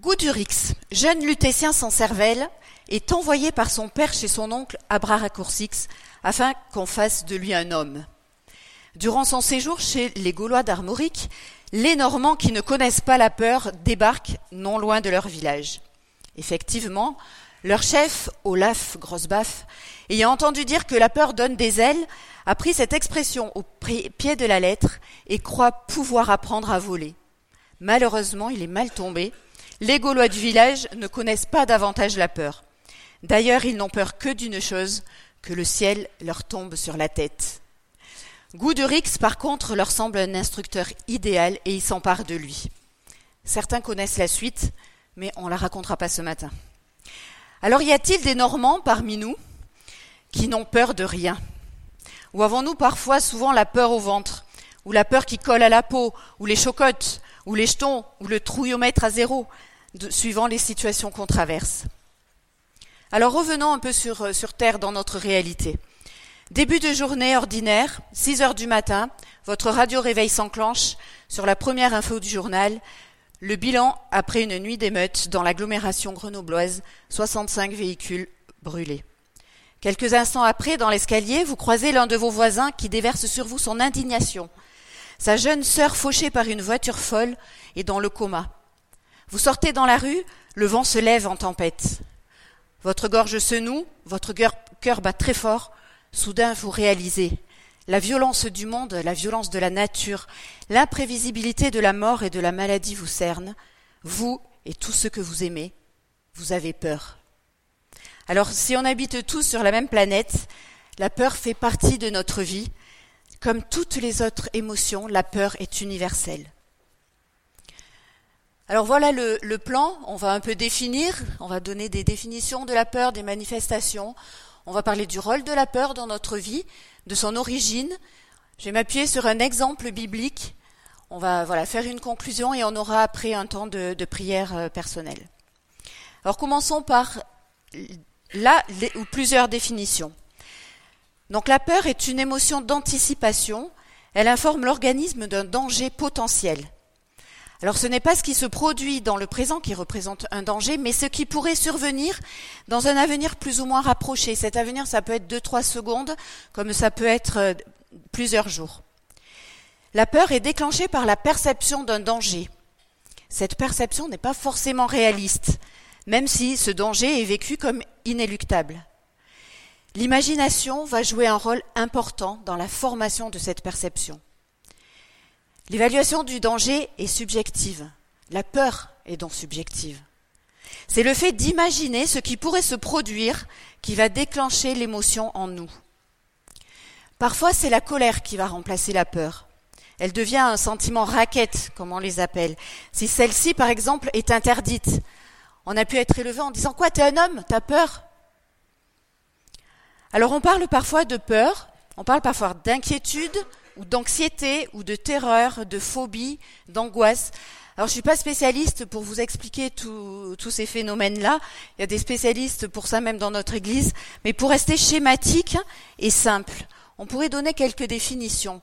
Goudurix, jeune lutétien sans cervelle, est envoyé par son père chez son oncle Abraracoursix afin qu'on fasse de lui un homme. Durant son séjour chez les Gaulois d'Armorique, les Normands qui ne connaissent pas la peur débarquent non loin de leur village. Effectivement, leur chef, Olaf Grossbaf, ayant entendu dire que la peur donne des ailes, a pris cette expression au pied de la lettre et croit pouvoir apprendre à voler. Malheureusement, il est mal tombé. Les Gaulois du village ne connaissent pas davantage la peur. D'ailleurs, ils n'ont peur que d'une chose, que le ciel leur tombe sur la tête. Goudurix, par contre, leur semble un instructeur idéal et ils s'emparent de lui. Certains connaissent la suite, mais on la racontera pas ce matin. Alors y a-t-il des Normands parmi nous qui n'ont peur de rien? Ou avons-nous parfois souvent la peur au ventre, ou la peur qui colle à la peau, ou les chocottes, ou les jetons, ou le trouillomètre à zéro, suivant les situations qu'on traverse alors revenons un peu sur, euh, Terre dans notre réalité. Début de journée ordinaire, 6 heures du matin, votre radio réveil s'enclenche sur la première info du journal. Le bilan après une nuit d'émeute dans l'agglomération grenobloise, 65 véhicules brûlés. Quelques instants après, dans l'escalier, vous croisez l'un de vos voisins qui déverse sur vous son indignation. Sa jeune sœur fauchée par une voiture folle est dans le coma. Vous sortez dans la rue, le vent se lève en tempête. Votre gorge se noue, votre cœur bat très fort. Soudain, vous réalisez la violence du monde, la violence de la nature, l'imprévisibilité de la mort et de la maladie vous cernent. Vous et tous ceux que vous aimez, vous avez peur. Alors, si on habite tous sur la même planète, la peur fait partie de notre vie. Comme toutes les autres émotions, la peur est universelle. Alors voilà le, plan, on va un peu définir, on va donner des définitions de la peur, des manifestations, on va parler du rôle de la peur dans notre vie, de son origine. Je vais m'appuyer sur un exemple biblique, on va voilà, faire une conclusion et on aura après un temps de, prière euh, personnelle. Alors commençons par là ou plusieurs définitions. Donc la peur est une émotion d'anticipation, elle informe l'organisme d'un danger potentiel. Alors ce n'est pas ce qui se produit dans le présent qui représente un danger, mais ce qui pourrait survenir dans un avenir plus ou moins rapproché. Cet avenir, ça peut être deux, trois secondes, comme ça peut être euh, plusieurs jours. La peur est déclenchée par la perception d'un danger. Cette perception n'est pas forcément réaliste, même si ce danger est vécu comme inéluctable. L'imagination va jouer un rôle important dans la formation de cette perception. L'évaluation du danger est subjective. La peur est donc subjective. C'est le fait d'imaginer ce qui pourrait se produire qui va déclencher l'émotion en nous. Parfois, c'est la colère qui va remplacer la peur. Elle devient un sentiment raquette, comme on les appelle. Si celle-ci, par exemple, est interdite, on a pu être élevé en disant quoi, t'es un homme, t'as peur? Alors on parle parfois de peur, on parle parfois d'inquiétude, ou d'anxiété, ou de terreur, de phobie, d'angoisse. Alors, je suis pas spécialiste pour vous expliquer tous ces phénomènes-là. Il y a des spécialistes pour ça même dans notre Église. Mais pour rester schématique et simple, on pourrait donner quelques définitions.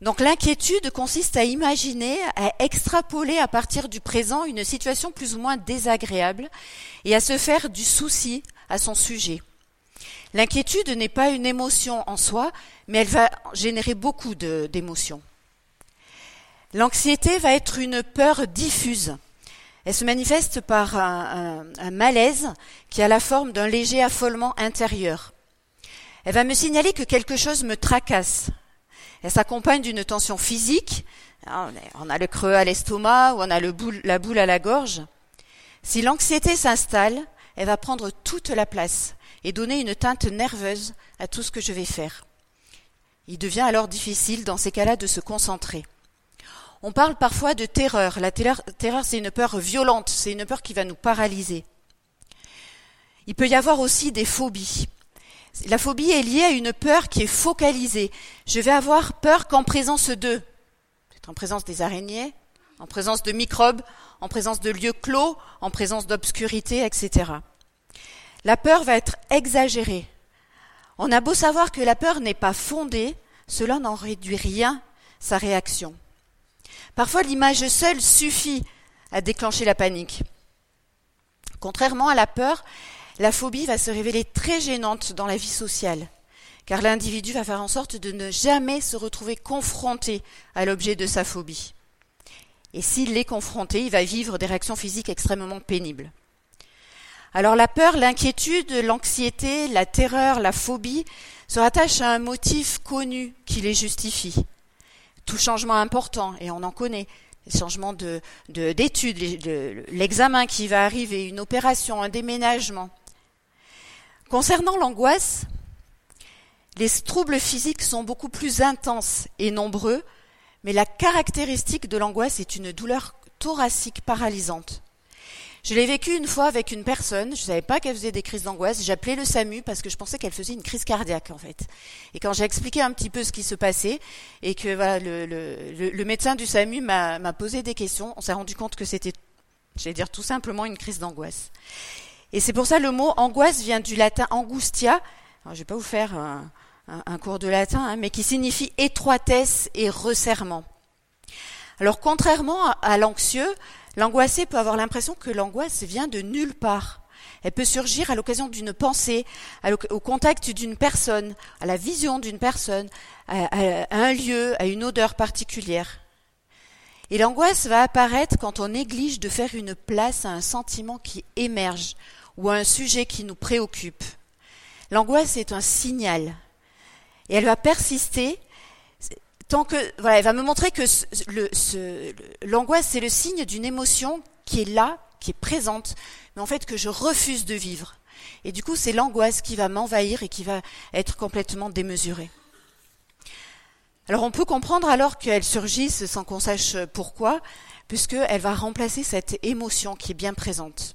Donc, l'inquiétude consiste à imaginer, à extrapoler à partir du présent une situation plus ou moins désagréable et à se faire du souci à son sujet. L'inquiétude n'est pas une émotion en soi, mais elle va générer beaucoup d'émotions. L'anxiété va être une peur diffuse. Elle se manifeste par un, malaise qui a la forme d'un léger affolement intérieur. Elle va me signaler que quelque chose me tracasse. Elle s'accompagne d'une tension physique. On a le creux à l'estomac ou on a la boule à la gorge. Si l'anxiété s'installe, elle va prendre toute la place et donner une teinte nerveuse à tout ce que je vais faire. Il devient alors difficile dans ces cas-là de se concentrer. On parle parfois de terreur. La terreur, c'est une peur violente, c'est une peur qui va nous paralyser. Il peut y avoir aussi des phobies. La phobie est liée à une peur qui est focalisée. Je vais avoir peur qu'en présence de, en présence des araignées, en présence de microbes, en présence de lieux clos, en présence d'obscurité, etc. La peur va être exagérée. On a beau savoir que la peur n'est pas fondée, cela n'en réduit rien sa réaction. Parfois, l'image seule suffit à déclencher la panique. Contrairement à la peur, la phobie va se révéler très gênante dans la vie sociale, car l'individu va faire en sorte de ne jamais se retrouver confronté à l'objet de sa phobie. Et s'il est confronté, il va vivre des réactions physiques extrêmement pénibles. Alors la peur, l'inquiétude, l'anxiété, la terreur, la phobie se rattachent à un motif connu qui les justifie. Tout changement important, et on en connaît, les changements d'études, l'examen qui va arriver, une opération, un déménagement. Concernant l'angoisse, les troubles physiques sont beaucoup plus intenses et nombreux, mais la caractéristique de l'angoisse est une douleur thoracique paralysante. Je l'ai vécu une fois avec une personne, je ne savais pas qu'elle faisait des crises d'angoisse, j'appelais le SAMU parce que je pensais qu'elle faisait une crise cardiaque en fait. Et quand j'ai expliqué un petit peu ce qui se passait et que voilà, le, le, le médecin du SAMU m'a posé des questions, on s'est rendu compte que c'était, je vais dire tout simplement une crise d'angoisse. Et c'est pour ça le mot angoisse vient du latin angustia. je ne vais pas vous faire un, cours de latin, hein, mais qui signifie étroitesse et resserrement. Alors contrairement à l'anxieux, L'angoissé peut avoir l'impression que l'angoisse vient de nulle part. Elle peut surgir à l'occasion d'une pensée, au contact d'une personne, à la vision d'une personne, à, un lieu, à une odeur particulière. Et l'angoisse va apparaître quand on néglige de faire une place à un sentiment qui émerge ou à un sujet qui nous préoccupe. L'angoisse est un signal et elle va persister tant que voilà, elle va me montrer que l'angoisse c'est le signe d'une émotion qui est là, qui est présente, mais en fait que je refuse de vivre. Et du coup, c'est l'angoisse qui va m'envahir et qui va être complètement démesurée. Alors on peut comprendre alors qu'elle surgisse sans qu'on sache pourquoi, puisqu'elle va remplacer cette émotion qui est bien présente.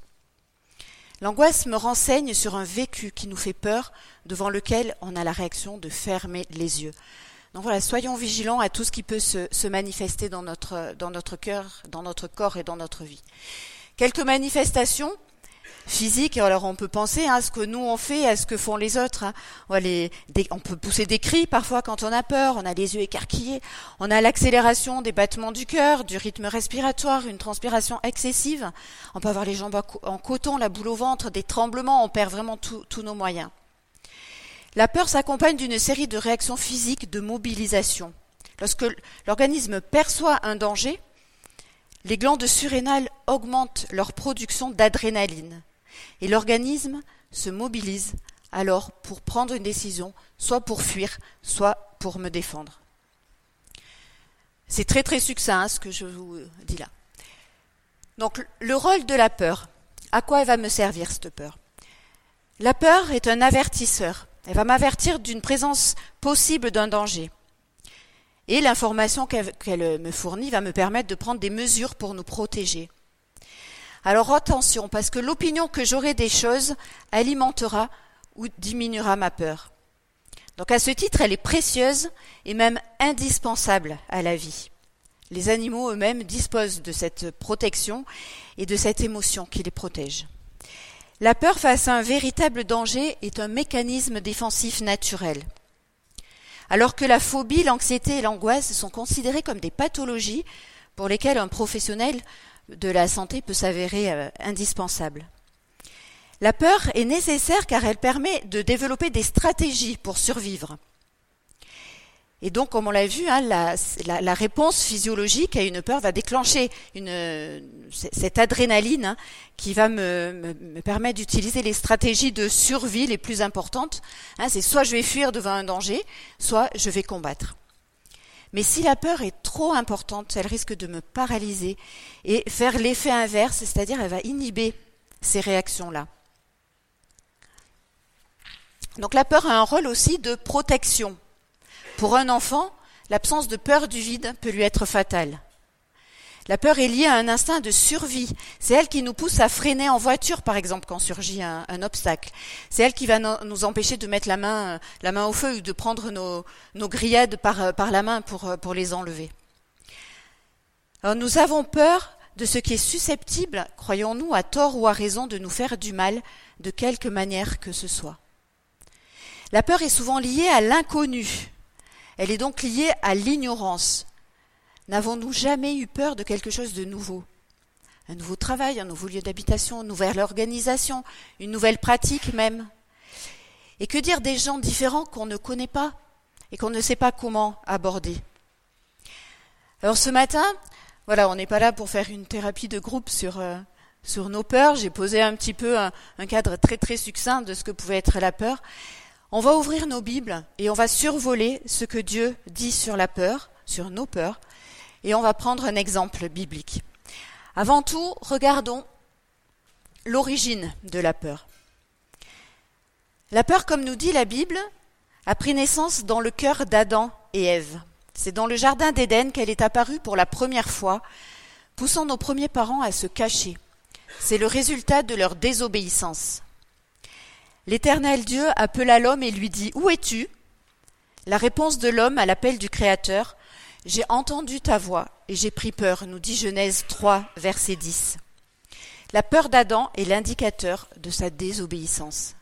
L'angoisse me renseigne sur un vécu qui nous fait peur, devant lequel on a la réaction de fermer les yeux. Donc voilà, soyons vigilants à tout ce qui peut se, manifester dans notre, dans notre cœur, dans notre corps et dans notre vie. Quelques manifestations physiques, alors on peut penser hein, à ce que nous on fait, à ce que font les autres. Hein. On, peut pousser des cris parfois quand on a peur, on a les yeux écarquillés, on a l'accélération des battements du cœur, du rythme respiratoire, une transpiration excessive, on peut avoir les jambes en coton, la boule au ventre, des tremblements, on perd vraiment tous nos moyens. La peur s'accompagne d'une série de réactions physiques de mobilisation. Lorsque l'organisme perçoit un danger, les glandes surrénales augmentent leur production d'adrénaline et l'organisme se mobilise alors pour prendre une décision, soit pour fuir, soit pour me défendre. C'est très très succinct hein, ce que je vous dis là. Donc le rôle de la peur, à quoi elle va me servir cette peur? La peur est un avertisseur elle va m'avertir d'une présence possible d'un danger. Et l'information qu'elle me fournit va me permettre de prendre des mesures pour nous protéger. Alors attention, parce que l'opinion que j'aurai des choses alimentera ou diminuera ma peur. Donc à ce titre, elle est précieuse et même indispensable à la vie. Les animaux eux-mêmes disposent de cette protection et de cette émotion qui les protège. La peur face à un véritable danger est un mécanisme défensif naturel. Alors que la phobie, l'anxiété et l'angoisse sont considérées comme des pathologies pour lesquelles un professionnel de la santé peut s'avérer euh, indispensable. La peur est nécessaire car elle permet de développer des stratégies pour survivre. Et donc, comme on l'a vu, hein, la, réponse physiologique à une peur va déclencher cette adrénaline hein, qui va me, permettre d'utiliser les stratégies de survie les plus importantes. Hein, c'est soit je vais fuir devant un danger, soit je vais combattre. Mais si la peur est trop importante, elle risque de me paralyser et faire l'effet inverse, c'est-à-dire elle va inhiber ces réactions-là. Donc la peur a un rôle aussi de protection. Pour un enfant, l'absence de peur du vide peut lui être fatale. La peur est liée à un instinct de survie. C'est elle qui nous pousse à freiner en voiture, par exemple, quand surgit un, obstacle. C'est elle qui va nous empêcher de mettre la main, la main au feu ou de prendre nos, grillades par, la main pour, pour les enlever. Alors, nous avons peur de ce qui est susceptible, croyons-nous, à tort ou à raison, de nous faire du mal, de quelque manière que ce soit. La peur est souvent liée à l'inconnu, elle est donc liée à l'ignorance. N'avons-nous jamais eu peur de quelque chose de nouveau? Un nouveau travail, un nouveau lieu d'habitation, une nouvelle organisation, une nouvelle pratique même. Et que dire des gens différents qu'on ne connaît pas et qu'on ne sait pas comment aborder? Alors ce matin, voilà, on n'est pas là pour faire une thérapie de groupe sur, euh, nos peurs. J'ai posé un petit peu un cadre très très succinct de ce que pouvait être la peur. On va ouvrir nos Bibles et on va survoler ce que Dieu dit sur la peur, sur nos peurs, et on va prendre un exemple biblique. Avant tout, regardons l'origine de la peur. La peur, comme nous dit la Bible, a pris naissance dans le cœur d'Adam et Ève. C'est dans le jardin d'Éden qu'elle est apparue pour la première fois, poussant nos premiers parents à se cacher. C'est le résultat de leur désobéissance. L'Éternel Dieu appela l'homme et lui dit Où es-tu? La réponse de l'homme à l'appel du Créateur J'ai entendu ta voix et j'ai pris peur, nous dit Genèse 3, verset 10. La peur d'Adam est l'indicateur de sa désobéissance.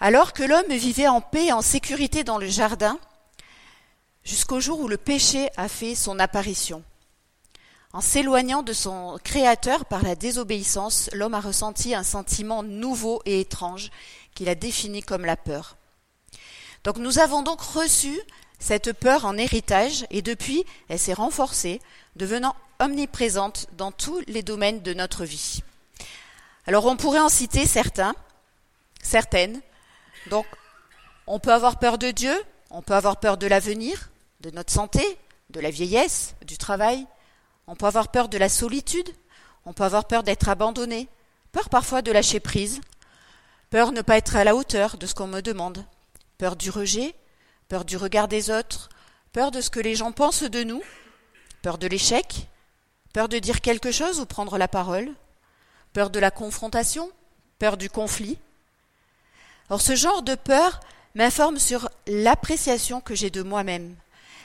Alors que l'homme vivait en paix et en sécurité dans le jardin, jusqu'au jour où le péché a fait son apparition. En s'éloignant de son Créateur par la désobéissance, l'homme a ressenti un sentiment nouveau et étrange qu'il a défini comme la peur. Donc nous avons donc reçu cette peur en héritage et depuis elle s'est renforcée, devenant omniprésente dans tous les domaines de notre vie. Alors on pourrait en citer certains, certaines. Donc on peut avoir peur de Dieu, on peut avoir peur de l'avenir, de notre santé, de la vieillesse, du travail, on peut avoir peur de la solitude, on peut avoir peur d'être abandonné, peur parfois de lâcher prise, peur de ne pas être à la hauteur de ce qu'on me demande, peur du rejet, peur du regard des autres, peur de ce que les gens pensent de nous, peur de l'échec, peur de dire quelque chose ou prendre la parole, peur de la confrontation, peur du conflit. Or ce genre de peur m'informe sur l'appréciation que j'ai de moi-même,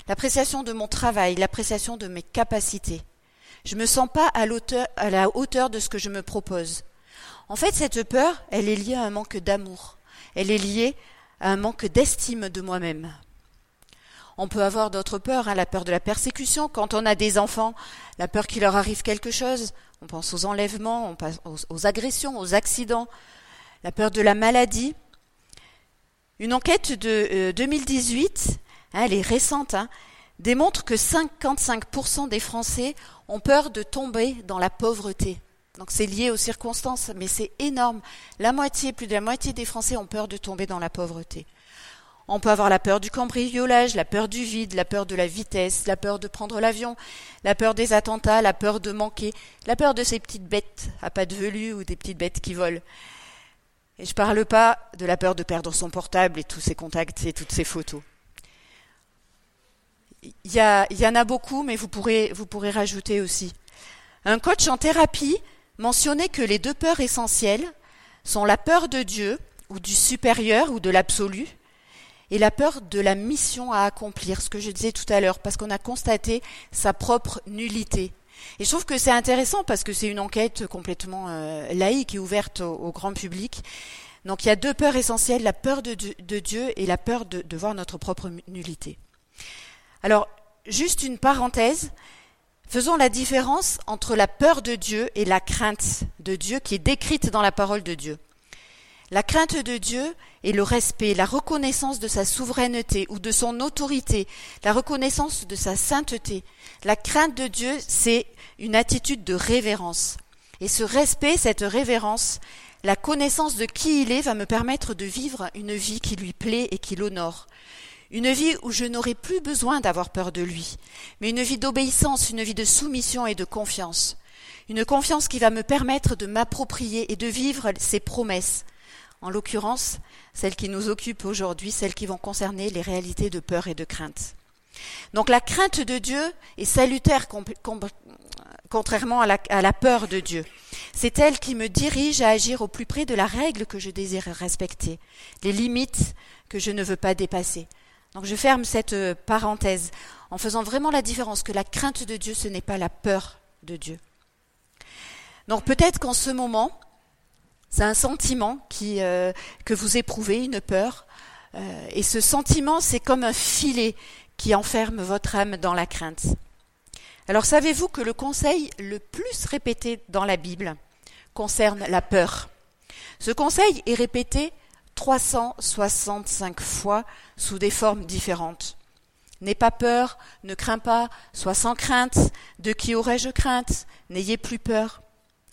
l'appréciation de mon travail, l'appréciation de mes capacités. Je me sens pas à, à la hauteur de ce que je me propose. En fait, cette peur, elle est liée à un manque d'amour. Elle est liée un manque d'estime de moi-même. On peut avoir d'autres peurs, hein, la peur de la persécution quand on a des enfants, la peur qu'il leur arrive quelque chose. On pense aux enlèvements, aux, agressions, aux accidents, la peur de la maladie. Une enquête de 2018, euh, hein, elle est récente, hein, démontre que 55% des Français ont peur de tomber dans la pauvreté. Donc c'est lié aux circonstances, mais c'est énorme. La moitié, plus de la moitié des Français ont peur de tomber dans la pauvreté. On peut avoir la peur du cambriolage, la peur du vide, la peur de la vitesse, la peur de prendre l'avion, la peur des attentats, la peur de manquer, la peur de ces petites bêtes à pas de velu ou des petites bêtes qui volent. Et je parle pas de la peur de perdre son portable et tous ses contacts et toutes ses photos. Il y, en a beaucoup, mais vous pourrez, vous pourrez rajouter aussi. Un coach en thérapie mentionnait que les deux peurs essentielles sont la peur de Dieu, ou du supérieur, ou de l'absolu, et la peur de la mission à accomplir, ce que je disais tout à l'heure, parce qu'on a constaté sa propre nullité. Et je trouve que c'est intéressant parce que c'est une enquête complètement euh, laïque et ouverte au, grand public. Donc il y a deux peurs essentielles, la peur de, Dieu et la peur de voir notre propre nullité. Alors, juste une parenthèse, faisons la différence entre la peur de Dieu et la crainte de Dieu qui est décrite dans la parole de Dieu. La crainte de Dieu est le respect, la reconnaissance de sa souveraineté ou de son autorité, la reconnaissance de sa sainteté. La crainte de Dieu, c'est une attitude de révérence. Et ce respect, cette révérence, la connaissance de qui il est va me permettre de vivre une vie qui lui plaît et qui l'honore. Une vie où je n'aurai plus besoin d'avoir peur de lui, mais une vie d'obéissance, une vie de soumission et de confiance. Une confiance qui va me permettre de m'approprier et de vivre ses promesses. En l'occurrence, celles qui nous occupent aujourd'hui, celles qui vont concerner les réalités de peur et de crainte. Donc la crainte de Dieu est salutaire contrairement à la, peur de Dieu. C'est elle qui me dirige à agir au plus près de la règle que je désire respecter, les limites que je ne veux pas dépasser. Donc je ferme cette euh, parenthèse en faisant vraiment la différence que la crainte de Dieu, ce n'est pas la peur de Dieu. Donc peut-être qu'en ce moment, c'est un sentiment qui, euh, que vous éprouvez, une peur, euh, et ce sentiment, c'est comme un filet qui enferme votre âme dans la crainte. Alors savez-vous que le conseil le plus répété dans la Bible concerne la peur? Ce conseil est répété 365 fois sous des formes différentes. N'aie pas peur, ne crains pas, sois sans crainte. De qui aurais-je crainte N'ayez plus peur.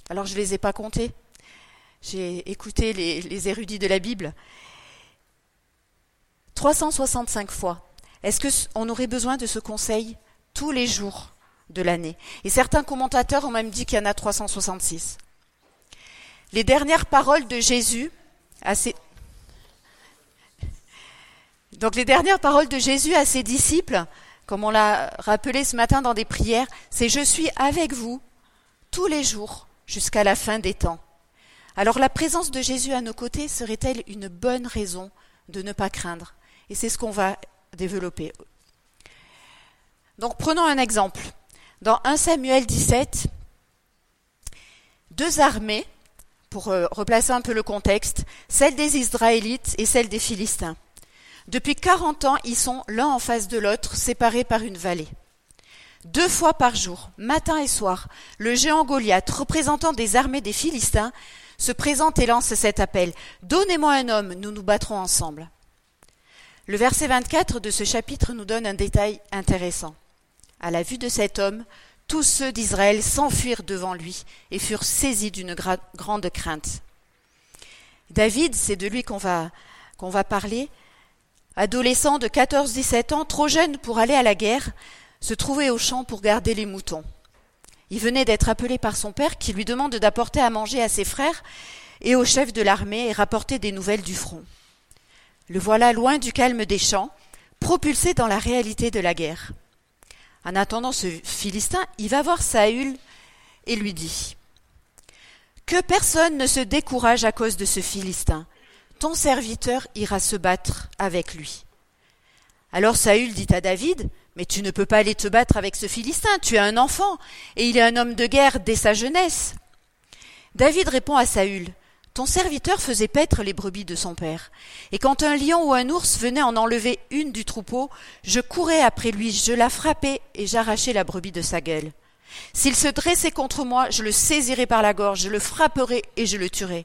Alors je ne les ai pas comptés. J'ai écouté les, érudits de la Bible. 365 fois. Est-ce qu'on aurait besoin de ce conseil tous les jours de l'année? Et certains commentateurs ont même dit qu'il y en a 366. Les dernières paroles de Jésus à ses... Donc les dernières paroles de Jésus à ses disciples, comme on l'a rappelé ce matin dans des prières, c'est Je suis avec vous tous les jours jusqu'à la fin des temps. Alors la présence de Jésus à nos côtés serait-elle une bonne raison de ne pas craindre? Et c'est ce qu'on va développer. Donc prenons un exemple. Dans 1 Samuel 17, deux armées, pour euh, replacer un peu le contexte, celle des Israélites et celle des Philistins. Depuis 40 ans, ils sont l'un en face de l'autre, séparés par une vallée. Deux fois par jour, matin et soir, le géant Goliath, représentant des armées des Philistins, se présente et lance cet appel. Donnez-moi un homme, nous nous battrons ensemble. Le verset 24 de ce chapitre nous donne un détail intéressant. À la vue de cet homme, tous ceux d'Israël s'enfuirent devant lui et furent saisis d'une grande crainte. David, c'est de lui qu'on va, qu'on va parler, adolescent de 14-17 ans, trop jeune pour aller à la guerre, se trouvait au champ pour garder les moutons. Il venait d'être appelé par son père qui lui demande d'apporter à manger à ses frères et au chef de l'armée et rapporter des nouvelles du front. Le voilà loin du calme des champs, propulsé dans la réalité de la guerre. En attendant ce Philistin, il va voir Saül et lui dit Que personne ne se décourage à cause de ce Philistin ton serviteur ira se battre avec lui. Alors Saül dit à David, Mais tu ne peux pas aller te battre avec ce Philistin, tu es un enfant, et il est un homme de guerre dès sa jeunesse. David répond à Saül, Ton serviteur faisait paître les brebis de son père, et quand un lion ou un ours venait en enlever une du troupeau, je courais après lui, je la frappais et j'arrachais la brebis de sa gueule. S'il se dressait contre moi, je le saisirais par la gorge, je le frapperais et je le tuerais.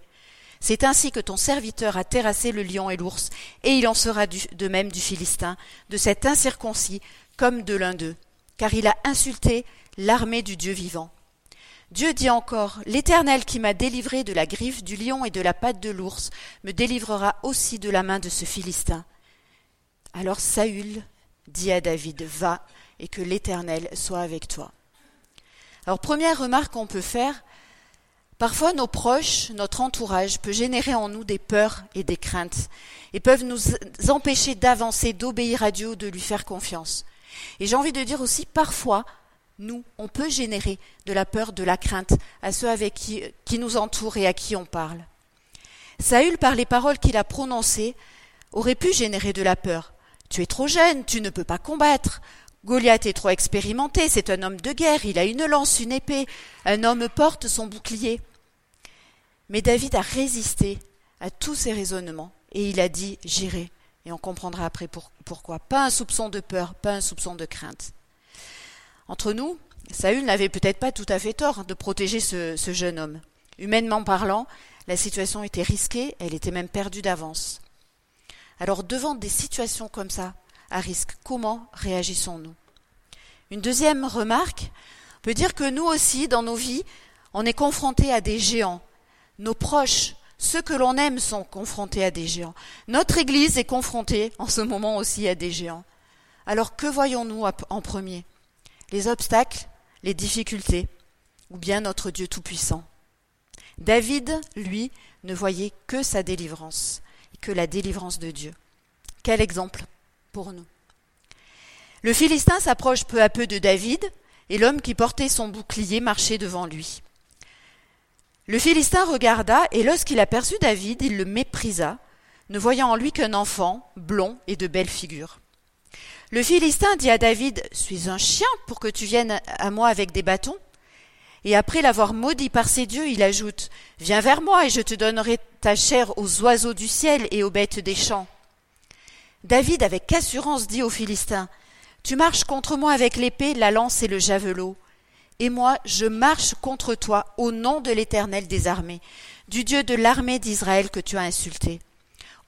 C'est ainsi que ton serviteur a terrassé le lion et l'ours, et il en sera de même du Philistin, de cet incirconcis, comme de l'un d'eux, car il a insulté l'armée du Dieu vivant. Dieu dit encore, L'Éternel qui m'a délivré de la griffe du lion et de la patte de l'ours, me délivrera aussi de la main de ce Philistin. Alors Saül dit à David, Va, et que l'Éternel soit avec toi. Alors première remarque qu'on peut faire, Parfois, nos proches, notre entourage peut générer en nous des peurs et des craintes et peuvent nous empêcher d'avancer, d'obéir à Dieu, de lui faire confiance. Et j'ai envie de dire aussi, parfois, nous, on peut générer de la peur, de la crainte à ceux avec qui, qui nous entourent et à qui on parle. Saül, par les paroles qu'il a prononcées, aurait pu générer de la peur. Tu es trop jeune, tu ne peux pas combattre. Goliath est trop expérimenté, c'est un homme de guerre, il a une lance, une épée, un homme porte son bouclier. Mais David a résisté à tous ces raisonnements et il a dit J'irai. Et on comprendra après pourquoi. Pas un soupçon de peur, pas un soupçon de crainte. Entre nous, Saül n'avait peut-être pas tout à fait tort de protéger ce, ce jeune homme. Humainement parlant, la situation était risquée, elle était même perdue d'avance. Alors devant des situations comme ça, à risque. Comment réagissons-nous? Une deuxième remarque peut dire que nous aussi, dans nos vies, on est confrontés à des géants. Nos proches, ceux que l'on aime sont confrontés à des géants. Notre Église est confrontée en ce moment aussi à des géants. Alors que voyons-nous en premier? Les obstacles, les difficultés, ou bien notre Dieu Tout-Puissant? David, lui, ne voyait que sa délivrance, que la délivrance de Dieu. Quel exemple? Le Philistin s'approche peu à peu de David, et l'homme qui portait son bouclier marchait devant lui. Le Philistin regarda, et lorsqu'il aperçut David, il le méprisa, ne voyant en lui qu'un enfant, blond et de belle figure. Le Philistin dit à David, Suis un chien pour que tu viennes à moi avec des bâtons Et après l'avoir maudit par ses dieux, il ajoute, Viens vers moi et je te donnerai ta chair aux oiseaux du ciel et aux bêtes des champs. David avec assurance dit aux Philistins, Tu marches contre moi avec l'épée, la lance et le javelot. Et moi, je marche contre toi au nom de l'Éternel des armées, du Dieu de l'armée d'Israël que tu as insulté.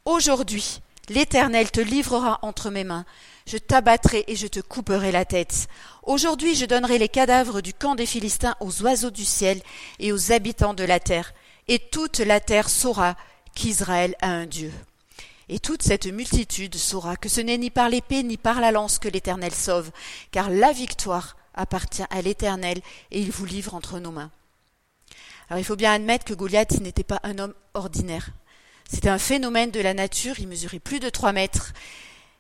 Aujourd'hui, l'Éternel te livrera entre mes mains. Je t'abattrai et je te couperai la tête. Aujourd'hui, je donnerai les cadavres du camp des Philistins aux oiseaux du ciel et aux habitants de la terre. Et toute la terre saura qu'Israël a un Dieu. Et toute cette multitude saura que ce n'est ni par l'épée ni par la lance que l'Éternel sauve, car la victoire appartient à l'Éternel et il vous livre entre nos mains. Alors il faut bien admettre que Goliath n'était pas un homme ordinaire. C'était un phénomène de la nature, il mesurait plus de trois mètres,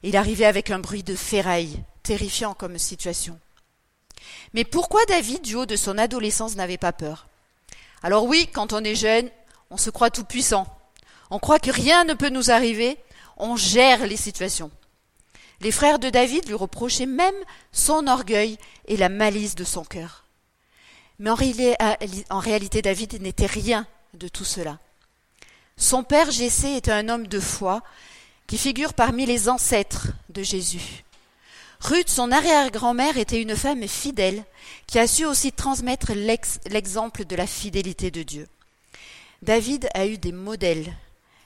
et il arrivait avec un bruit de ferraille, terrifiant comme situation. Mais pourquoi David, du haut de son adolescence, n'avait pas peur? Alors oui, quand on est jeune, on se croit tout puissant. On croit que rien ne peut nous arriver, on gère les situations. Les frères de David lui reprochaient même son orgueil et la malice de son cœur. Mais en réalité, David n'était rien de tout cela. Son père Jessé était un homme de foi qui figure parmi les ancêtres de Jésus. Ruth, son arrière-grand-mère, était une femme fidèle qui a su aussi transmettre l'exemple de la fidélité de Dieu. David a eu des modèles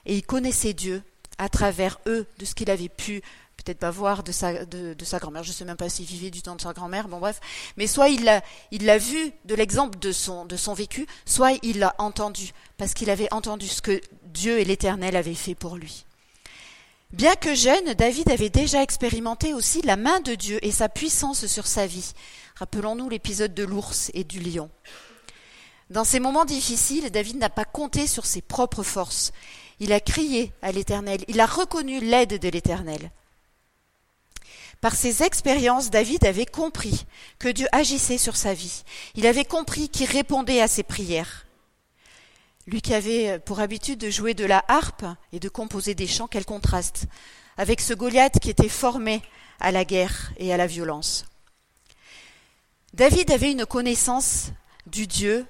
et il connaissait Dieu à travers eux, de ce qu'il avait pu peut-être pas voir de sa, de, grand-mère, je ne sais même pas s'il vivait du temps de sa grand-mère, bon bref, mais soit il l'a, il l'a vu de l'exemple de son, de son vécu, soit il l'a entendu, parce qu'il avait entendu ce que Dieu et l'Éternel avaient fait pour lui. Bien que jeune, David avait déjà expérimenté aussi la main de Dieu et sa puissance sur sa vie. Rappelons-nous l'épisode de l'ours et du lion. Dans ces moments difficiles, David n'a pas compté sur ses propres forces. Il a crié à l'Éternel, il a reconnu l'aide de l'Éternel. Par ses expériences, David avait compris que Dieu agissait sur sa vie. Il avait compris qu'il répondait à ses prières. Lui qui avait pour habitude de jouer de la harpe et de composer des chants, quel contraste avec ce Goliath qui était formé à la guerre et à la violence. David avait une connaissance du Dieu,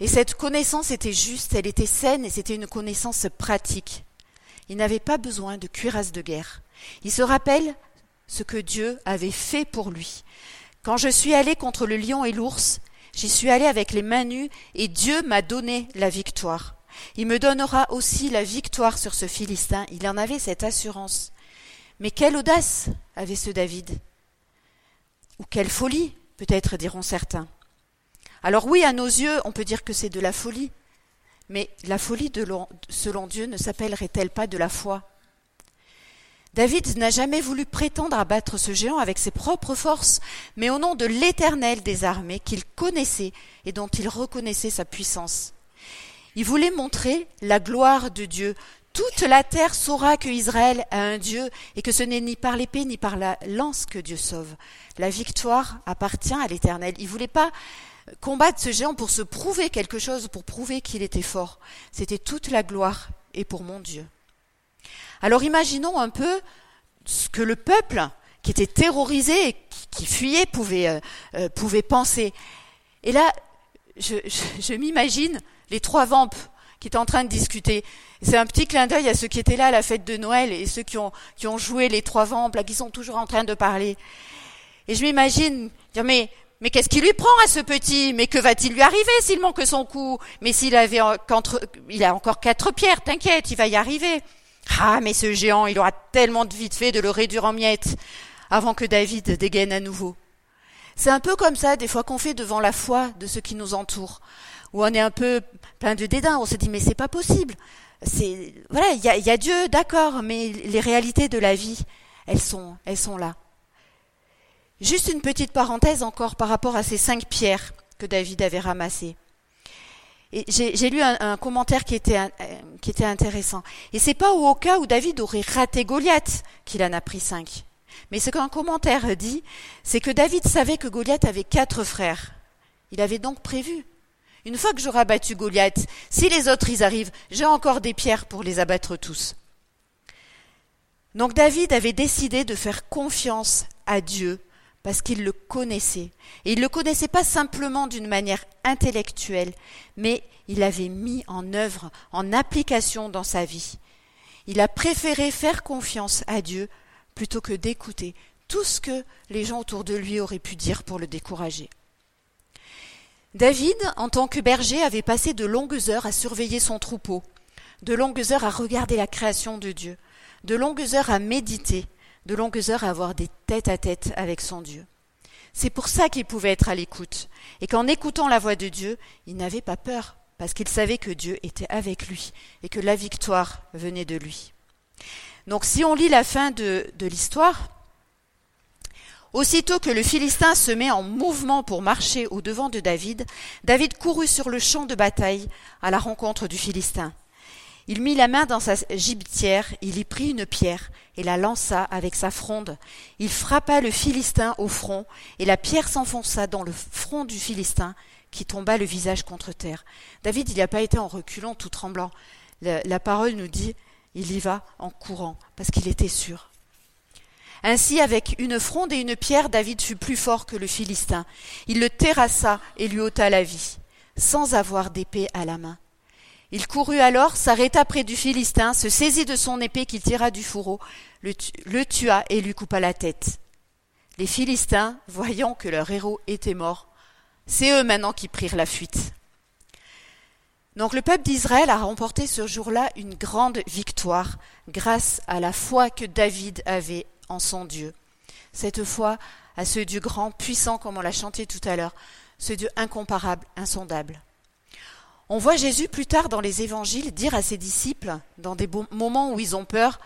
et cette connaissance était juste, elle était saine, et c'était une connaissance pratique. Il n'avait pas besoin de cuirasse de guerre. Il se rappelle ce que Dieu avait fait pour lui. Quand je suis allé contre le lion et l'ours, j'y suis allé avec les mains nues et Dieu m'a donné la victoire. Il me donnera aussi la victoire sur ce Philistin. Il en avait cette assurance. Mais quelle audace avait ce David? Ou quelle folie, peut-être diront certains. Alors oui, à nos yeux, on peut dire que c'est de la folie. Mais la folie, selon Dieu, ne s'appellerait-elle pas de la foi? David n'a jamais voulu prétendre abattre ce géant avec ses propres forces, mais au nom de l'Éternel des armées qu'il connaissait et dont il reconnaissait sa puissance. Il voulait montrer la gloire de Dieu. Toute la terre saura que Israël a un Dieu et que ce n'est ni par l'épée ni par la lance que Dieu sauve. La victoire appartient à l'Éternel. Il voulait pas combattre ce géant pour se prouver quelque chose, pour prouver qu'il était fort. C'était toute la gloire et pour mon Dieu. Alors imaginons un peu ce que le peuple, qui était terrorisé et qui fuyait, pouvait, euh, euh, pouvait penser. Et là, je, je, m'imagine les trois vampes qui étaient en train de discuter. C'est un petit clin d'œil à ceux qui étaient là à la fête de Noël et ceux qui ont, qui ont joué les trois vampes, là, qui sont toujours en train de parler. Et je m'imagine dire, mais, mais qu'est-ce qui lui prend à ce petit? Mais que va-t-il lui arriver s'il manque son coup? Mais s'il avait, il a encore quatre pierres, t'inquiète, il va y arriver. Ah, mais ce géant, il aura tellement de vite fait de le réduire en miettes avant que David dégaine à nouveau. C'est un peu comme ça, des fois qu'on fait devant la foi de ceux qui nous entourent, où on est un peu plein de dédain, on se dit mais c'est pas possible. C'est voilà, il y a, y a, Dieu, d'accord, mais les réalités de la vie, elles sont, elles sont là. Juste une petite parenthèse encore par rapport à ces cinq pierres que David avait ramassées. J'ai lu un, commentaire qui était, euh, qui était intéressant. Et c'est pas au cas où David aurait raté Goliath qu'il en a pris cinq. Mais ce qu'un commentaire dit, c'est que David savait que Goliath avait quatre frères. Il avait donc prévu. Une fois que j'aurai abattu Goliath, si les autres y arrivent, j'ai encore des pierres pour les abattre tous. Donc David avait décidé de faire confiance à Dieu parce qu'il le connaissait. Et il ne le connaissait pas simplement d'une manière intellectuelle, mais il l'avait mis en œuvre, en application dans sa vie. Il a préféré faire confiance à Dieu plutôt que d'écouter tout ce que les gens autour de lui auraient pu dire pour le décourager. David, en tant que berger, avait passé de longues heures à surveiller son troupeau, de longues heures à regarder la création de Dieu, de longues heures à méditer, de longues heures à avoir des têtes à tête avec son Dieu. C'est pour ça qu'il pouvait être à l'écoute, et qu'en écoutant la voix de Dieu, il n'avait pas peur, parce qu'il savait que Dieu était avec lui, et que la victoire venait de lui. Donc si on lit la fin de, de l'histoire, Aussitôt que le Philistin se met en mouvement pour marcher au devant de David, David courut sur le champ de bataille à la rencontre du Philistin. Il mit la main dans sa gibetière, il y prit une pierre et la lança avec sa fronde. Il frappa le Philistin au front, et la pierre s'enfonça dans le front du Philistin, qui tomba le visage contre terre. David, il n'y a pas été en reculant, tout tremblant. La, la parole nous dit, il y va en courant, parce qu'il était sûr. Ainsi, avec une fronde et une pierre, David fut plus fort que le Philistin. Il le terrassa et lui ôta la vie, sans avoir d'épée à la main. Il courut alors, s'arrêta près du Philistin, se saisit de son épée qu'il tira du fourreau, le, tua et lui coupa la tête. Les Philistins, voyant que leur héros était mort, c'est eux maintenant qui prirent la fuite. Donc le peuple d'Israël a remporté ce jour-là une grande victoire grâce à la foi que David avait en son Dieu. Cette foi à ce Dieu grand, puissant, comme on l'a chanté tout à l'heure, ce Dieu incomparable, insondable. On voit Jésus plus tard dans les évangiles dire à ses disciples, dans des moments où ils ont peur,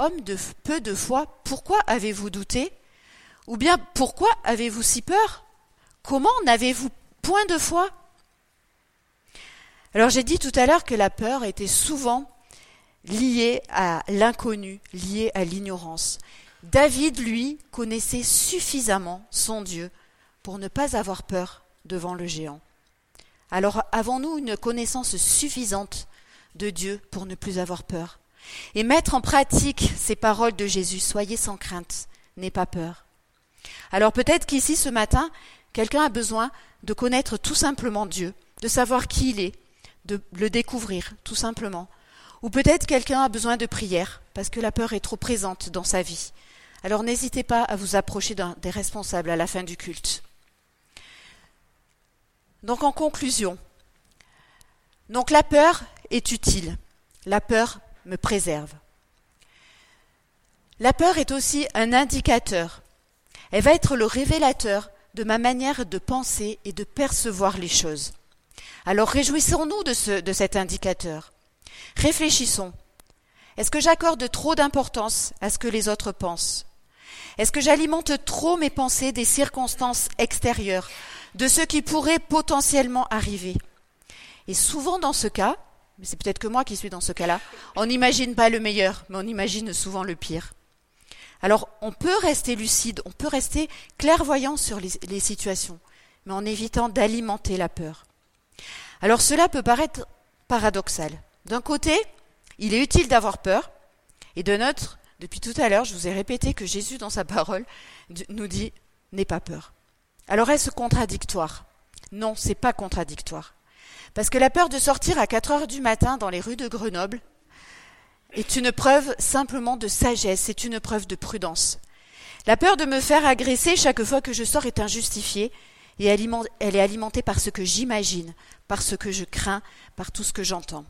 Homme de peu de foi, pourquoi avez-vous douté? Ou bien pourquoi avez-vous si peur? Comment n'avez-vous point de foi? Alors j'ai dit tout à l'heure que la peur était souvent liée à l'inconnu, liée à l'ignorance. David, lui, connaissait suffisamment son Dieu pour ne pas avoir peur devant le géant. Alors avons-nous une connaissance suffisante de Dieu pour ne plus avoir peur? Et mettre en pratique ces paroles de Jésus, soyez sans crainte, n'aie pas peur. Alors peut-être qu'ici ce matin, quelqu'un a besoin de connaître tout simplement Dieu, de savoir qui il est, de le découvrir tout simplement. Ou peut-être quelqu'un a besoin de prière parce que la peur est trop présente dans sa vie. Alors n'hésitez pas à vous approcher des responsables à la fin du culte. Donc en conclusion, donc la peur est utile. La peur me préserve. La peur est aussi un indicateur. Elle va être le révélateur de ma manière de penser et de percevoir les choses. Alors réjouissons-nous de, de cet indicateur. Réfléchissons. Est-ce que j'accorde trop d'importance à ce que les autres pensent? Est-ce que j'alimente trop mes pensées des circonstances extérieures, de ce qui pourrait potentiellement arriver Et souvent dans ce cas, mais c'est peut-être que moi qui suis dans ce cas-là, on n'imagine pas le meilleur, mais on imagine souvent le pire. Alors on peut rester lucide, on peut rester clairvoyant sur les, situations, mais en évitant d'alimenter la peur. Alors cela peut paraître paradoxal. D'un côté, il est utile d'avoir peur, et de notre, depuis tout à l'heure, je vous ai répété que Jésus, dans sa parole, nous dit N'aie pas peur. Alors est-ce contradictoire? Non, c'est pas contradictoire. Parce que la peur de sortir à 4 heures du matin dans les rues de Grenoble est une preuve simplement de sagesse, c'est une preuve de prudence. La peur de me faire agresser chaque fois que je sors est injustifiée et elle est alimentée par ce que j'imagine, par ce que je crains, par tout ce que j'entends.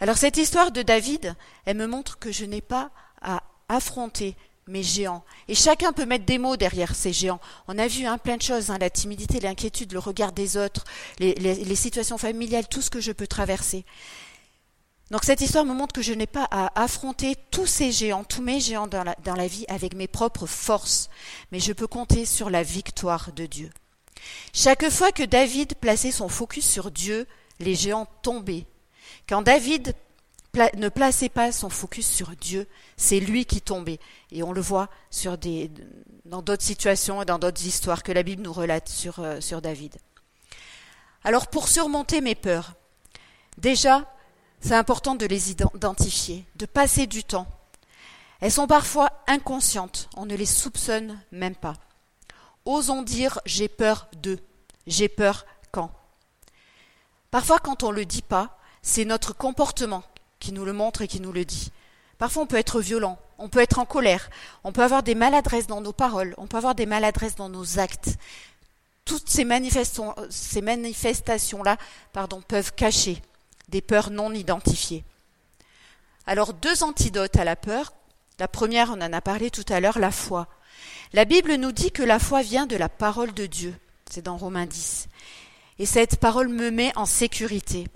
Alors cette histoire de David, elle me montre que je n'ai pas à affronter mes géants. Et chacun peut mettre des mots derrière ces géants. On a vu hein, plein de choses, hein, la timidité, l'inquiétude, le regard des autres, les, les, situations familiales, tout ce que je peux traverser. Donc cette histoire me montre que je n'ai pas à affronter tous ces géants, tous mes géants dans la, dans la vie avec mes propres forces, mais je peux compter sur la victoire de Dieu. Chaque fois que David plaçait son focus sur Dieu, les géants tombaient quand David ne plaçait pas son focus sur Dieu, c'est lui qui tombait. Et on le voit dans d'autres situations et dans d'autres histoires que la Bible nous relate sur, euh, sur David. Alors pour surmonter mes peurs, déjà, c'est important de les identifier, de passer du temps. Elles sont parfois inconscientes, on ne les soupçonne même pas. Osons dire j'ai peur de, j'ai peur quand. Parfois quand on ne le dit pas, c'est notre comportement qui nous le montre et qui nous le dit. Parfois on peut être violent, on peut être en colère, on peut avoir des maladresses dans nos paroles, on peut avoir des maladresses dans nos actes. Toutes ces, manifestations-là pardon, peuvent cacher des peurs non identifiées. Alors deux antidotes à la peur. La première, on en a parlé tout à l'heure, la foi. La Bible nous dit que la foi vient de la parole de Dieu. C'est dans Romains 10. Et cette parole me met en sécurité.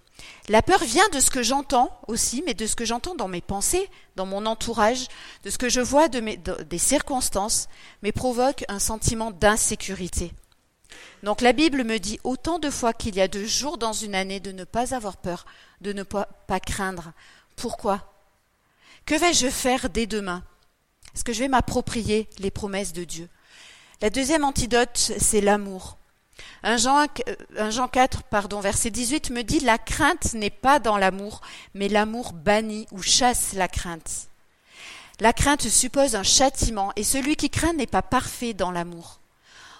La peur vient de ce que j'entends aussi, mais de ce que j'entends dans mes pensées, dans mon entourage, de ce que je vois des circonstances, mais provoque un sentiment d'insécurité. Donc la Bible me dit autant de fois qu'il y a de jours dans une année de ne pas avoir peur, de ne pas, pas craindre. Pourquoi? Que vais-je faire dès demain? Est-ce que je vais m'approprier les promesses de Dieu? La deuxième antidote, c'est l'amour. Un Jean, un Jean 4, pardon, verset 18 me dit La crainte n'est pas dans l'amour, mais l'amour bannit ou chasse la crainte. La crainte suppose un châtiment, et celui qui craint n'est pas parfait dans l'amour.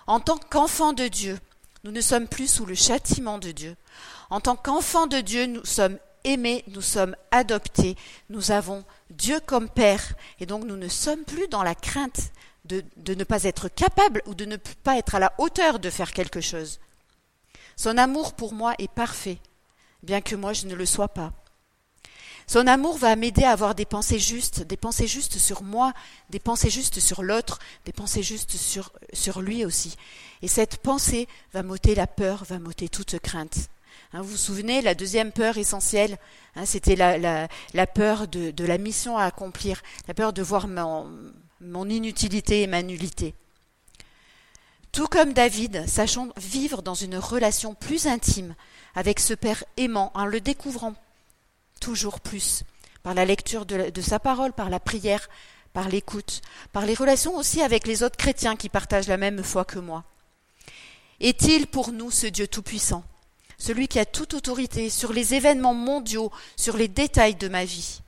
En tant qu'enfant de Dieu, nous ne sommes plus sous le châtiment de Dieu. En tant qu'enfant de Dieu, nous sommes aimés, nous sommes adoptés, nous avons Dieu comme Père, et donc nous ne sommes plus dans la crainte de, ne pas être capable ou de ne pas être à la hauteur de faire quelque chose. Son amour pour moi est parfait, bien que moi je ne le sois pas. Son amour va m'aider à avoir des pensées justes, des pensées justes sur moi, des pensées justes sur l'autre, des pensées justes sur, lui aussi. Et cette pensée va m'ôter la peur, va m'ôter toute crainte. Hein, vous vous souvenez, la deuxième peur essentielle, hein, c'était la, la, la, peur de, de, la mission à accomplir, la peur de voir mon, mon inutilité et ma nullité. Tout comme David, sachons vivre dans une relation plus intime avec ce Père aimant en le découvrant toujours plus par la lecture de, sa parole, par la prière, par l'écoute, par les relations aussi avec les autres chrétiens qui partagent la même foi que moi. Est-il pour nous ce Dieu tout-puissant, celui qui a toute autorité sur les événements mondiaux, sur les détails de ma vie?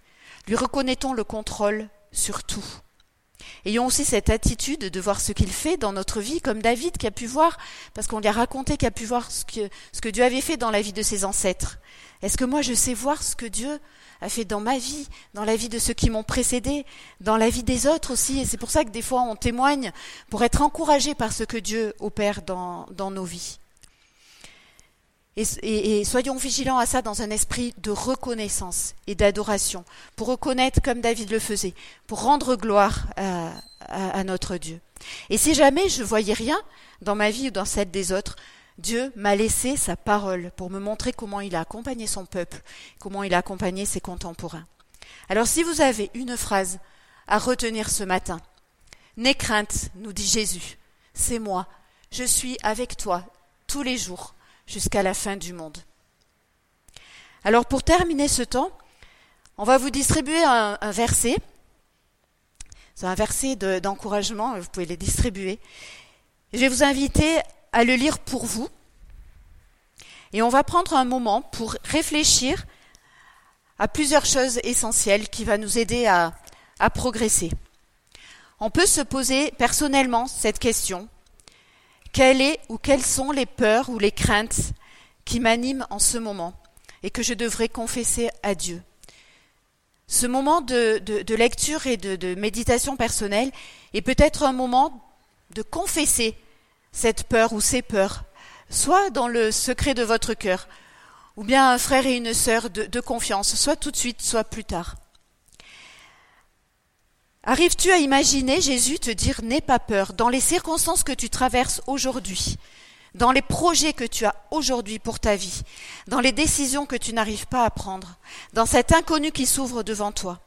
Lui reconnaît-on le contrôle sur tout? Ayons aussi cette attitude de voir ce qu'il fait dans notre vie, comme David qui a pu voir, parce qu'on lui a raconté qu'il a pu voir ce que, Dieu avait fait dans la vie de ses ancêtres. Est-ce que moi je sais voir ce que Dieu a fait dans ma vie, dans la vie de ceux qui m'ont précédé, dans la vie des autres aussi? Et c'est pour ça que des fois on témoigne pour être encouragé par ce que Dieu opère dans nos vies. Et, soyons vigilants à ça dans un esprit de reconnaissance et d'adoration, pour reconnaître comme David le faisait, pour rendre gloire à, à, notre Dieu. Et si jamais je voyais rien dans ma vie ou dans celle des autres, Dieu m'a laissé sa parole pour me montrer comment il a accompagné son peuple, comment il a accompagné ses contemporains. Alors si vous avez une phrase à retenir ce matin, N'aie crainte, nous dit Jésus, c'est moi, je suis avec toi tous les jours jusqu'à la fin du monde. Alors pour terminer ce temps, on va vous distribuer un, verset. C'est un verset d'encouragement, vous pouvez les distribuer. Je vais vous inviter à le lire pour vous. Et on va prendre un moment pour réfléchir à plusieurs choses essentielles qui vont nous aider à, à progresser. On peut se poser personnellement cette question. Quelle est ou quelles sont les peurs ou les craintes qui m'animent en ce moment et que je devrais confesser à Dieu? Ce moment de, lecture et de, méditation personnelle est peut-être un moment de confesser cette peur ou ces peurs, soit dans le secret de votre cœur, ou bien un frère et une sœur de confiance, soit tout de suite, soit plus tard. Arrives-tu à imaginer Jésus te dire n'aie pas peur dans les circonstances que tu traverses aujourd'hui, dans les projets que tu as aujourd'hui pour ta vie, dans les décisions que tu n'arrives pas à prendre, dans cet inconnu qui s'ouvre devant toi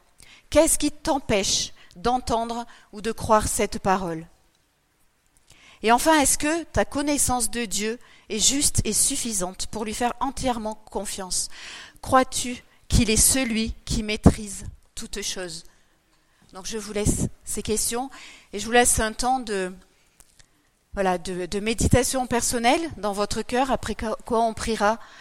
Qu'est-ce qui t'empêche d'entendre ou de croire cette parole? Et enfin, est-ce que ta connaissance de Dieu est juste et suffisante pour lui faire entièrement confiance? Crois-tu qu'il est celui qui maîtrise toutes choses? Donc je vous laisse ces questions et je vous laisse un temps de, méditation personnelle dans votre cœur, après quoi on priera